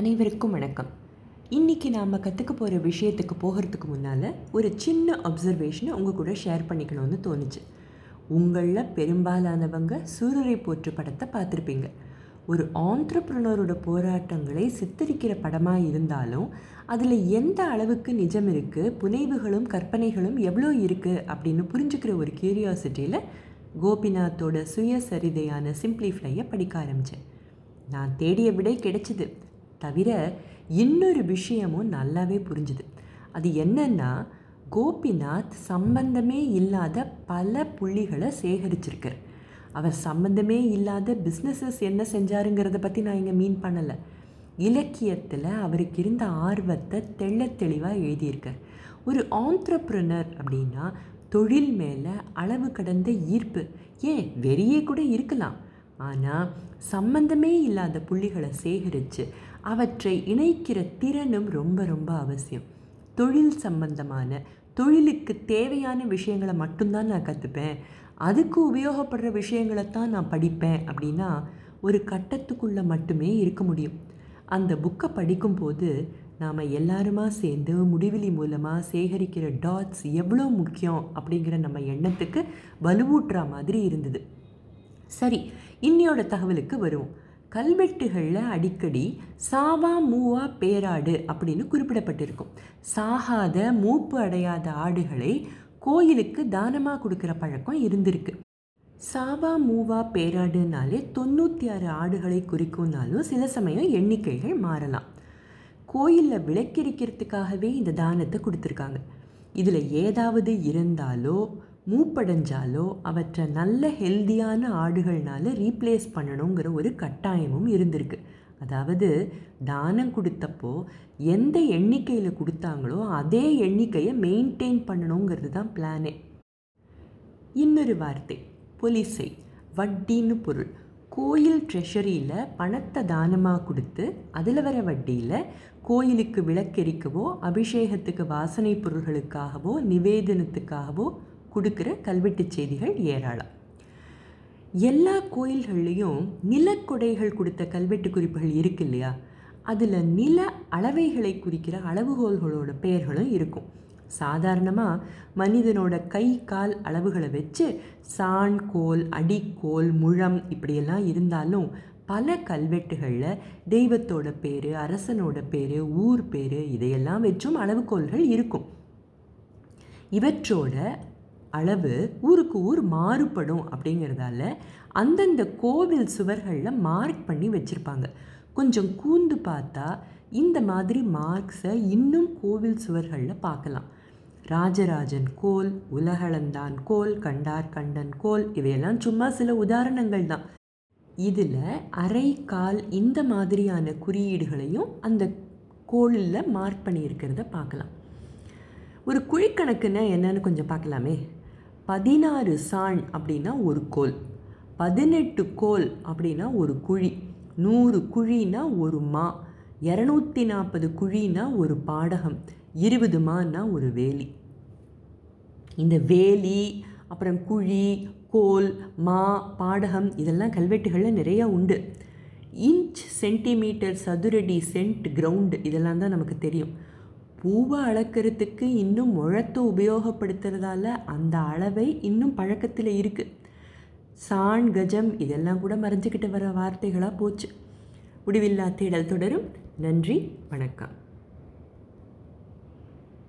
அனைவருக்கும் வணக்கம். இன்றைக்கி நாம் கற்றுக்க போகிற விஷயத்துக்கு போகிறதுக்கு முன்னால் ஒரு சின்ன அப்சர்வேஷனை உங்கள் கூட ஷேர் பண்ணிக்கணும்னு தோணுச்சு. உங்களில் பெரும்பாலானவங்க சூரரை போற்று படத்தை பார்த்துருப்பீங்க. ஒரு ஆண்டர்ப்ரனரோட போராட்டங்களை சித்தரிக்கிற படமாக இருந்தாலும் அதில் எந்த அளவுக்கு நிஜம் இருக்குது புனைவுகளும் கற்பனைகளும் எவ்வளோ இருக்குது அப்படின்னு புரிஞ்சுக்கிற ஒரு கியூரியாசிட்டியில் கோபிநாத்தோட சுயசரிதையான சிம்ப்ளிஃப்ளையை படிக்க ஆரம்பித்தேன் நான் தேடிய விடை கிடைச்சிது. தவிர இன்னொரு விஷயமும் நல்லாவே புரிஞ்சுது. அது என்னன்னா கோபிநாத் சம்பந்தமே இல்லாத பல புள்ளிகளை சேகரிச்சிருக்கார் அவர் சம்பந்தமே இல்லாத பிஸ்னஸஸ் என்ன செஞ்சாருங்கிறத பற்றி நான் இங்கே மீன் பண்ணலை. இலக்கியத்தில் அவருக்கு இருந்த ஆர்வத்தை தெள்ள தெளிவாக எழுதியிருக்கார். ஒரு ஆண்ட்ரப்ரனர் அப்படின்னா தொழில் மேலே அளவு கடந்த ஈர்ப்பு. ஏன்? வெறியே கூட இருக்கலாம். ஆனால் சம்பந்தமே இல்லாத புள்ளிகளை சேகரித்து அவற்றை இணைக்கிற திறனும் ரொம்ப ரொம்ப அவசியம். தொழில் சம்பந்தமான தொழிலுக்கு தேவையான விஷயங்களை மட்டும்தான் நான் கற்றுப்பேன் அதுக்கு உபயோகப்படுற விஷயங்களை தான் நான் படிப்பேன் அப்படின்னா ஒரு கட்டத்துக்குள்ளே மட்டுமே இருக்க முடியும். அந்த புக்கை படிக்கும்போது நாம் எல்லாருமா சேர்ந்து முடிவெளி மூலமாக சேகரிக்கிற டாட்ஸ் எவ்வளோ முக்கியம் அப்படிங்கிற நம்ம எண்ணத்துக்கு வலுவூட்டுற மாதிரி இருந்தது. சரி இன்னையோட தகவலுக்கு வருவோம். கல்வெட்டுகளில் அடிக்கடி சாவா மூவா பேராடு அப்படின்னு குறிப்பிடப்பட்டிருக்கும். சாகாத மூப்பு அடையாத ஆடுகளை கோயிலுக்கு தானமாக கொடுக்குற பழக்கம் இருந்திருக்கு. சாவா மூவா பேராடுனாலே தொண்ணூற்றி ஆறு ஆடுகளை குறிக்கும்னாலும் சில சமயம் எண்ணிக்கைகள் மாறலாம். கோயிலில் விளக்கெரிக்கிறதுக்காகவே இந்த தானத்தை கொடுத்துருக்காங்க. இதில் ஏதாவது இருந்தாலோ மூப்படைஞ்சாலோ அவற்றை நல்ல ஹெல்தியான ஆடுகள்னால ரீப்ளேஸ் பண்ணணுங்கிற ஒரு கட்டாயமும் இருந்திருக்கு. அதாவது தானம் கொடுத்தப்போ எந்த எண்ணிக்கையில் கொடுத்தாங்களோ அதே எண்ணிக்கையை மெயின்டைன் பண்ணணுங்கிறது தான் பிளானே இன்னொரு வார்த்தை பொலிசை வட்டின்னு பொருள். கோயில் ட்ரெஷரியில் பணத்தை தானமாக கொடுத்து அதில் வர வட்டியில் கோயிலுக்கு விளக்கெரிக்கவோ அபிஷேகத்துக்கு வாசனை பொருள்களுக்காகவோ நிவேதனத்துக்காகவோ கொடுக்குற கல்வெட்டு செய்திகள் ஏராளம். எல்லா கோயில்கள்லேயும் நிலக்கொடைகள் கொடுத்த கல்வெட்டு குறிப்புகள் இருக்கு இல்லையா? அதில் நில அளவைகளை குறிக்கிற அளவுகோல்களோட பெயர்களும் இருக்கும். சாதாரணமாக மனிதனோட கை கால் அளவுகளை வச்சு சாண் கோல் அடிக்கோல் முழம் இப்படியெல்லாம் இருந்தாலும் பல கல்வெட்டுகளில் தெய்வத்தோட பேர் அரசனோட பேர் ஊர் பேர் இதையெல்லாம் வச்சும் அளவுகோல்கள் இருக்கும். இவற்றோட அளவு ஊருக்கு ஊர் மாறுபடும் அப்படிங்கிறதால அந்தந்த கோவில் சுவர்களில் மார்க் பண்ணி வச்சுருப்பாங்க. கொஞ்சம் கூந்து பார்த்தா இந்த மாதிரி மார்க்ஸை இன்னும் கோவில் சுவர்களில் பார்க்கலாம். ராஜராஜன் கோல் உலகளந்தான் கோல் கண்டார் கண்டன் கோல் இவையெல்லாம் சும்மா சில உதாரணங்கள் தான். இதில் அரை கால் இந்த மாதிரியான குறியீடுகளையும் அந்த கோளில் மார்க் பண்ணியிருக்கிறத பார்க்கலாம். ஒரு குழிக்கணக்குன்னா என்னன்னு கொஞ்சம் பார்க்கலாமே? பதினாறு சாண் அப்படின்னா ஒரு கோல். பதினெட்டு கோல் அப்படின்னா ஒரு குழி. நூறு குழினா ஒரு மா. இரநூத்தி நாற்பது குழினா ஒரு பாடகம். இருபது மான்னா ஒரு வேலி. இந்த வேலி அப்புறம் குழி கோல் மா பாடகம் இதெல்லாம் கல்வெட்டுகளில் நிறையா உண்டு. இன்ச் சென்டிமீட்டர் சதுரடி சென்ட் கிரவுண்டு இதெல்லாம் தான் நமக்கு தெரியும். பூவை அளக்கிறதுக்கு இன்னும் முழத்தை உபயோகப்படுத்துறதால அந்த அளவை இன்னும் பழக்கத்தில் இருக்குது சாண் கஜம் இதெல்லாம் கூட மறைஞ்சிக்கிட்டு வர வார்த்தைகளாக போச்சு. முடிவில்லா தேடல் தொடரும். நன்றி வணக்கம்.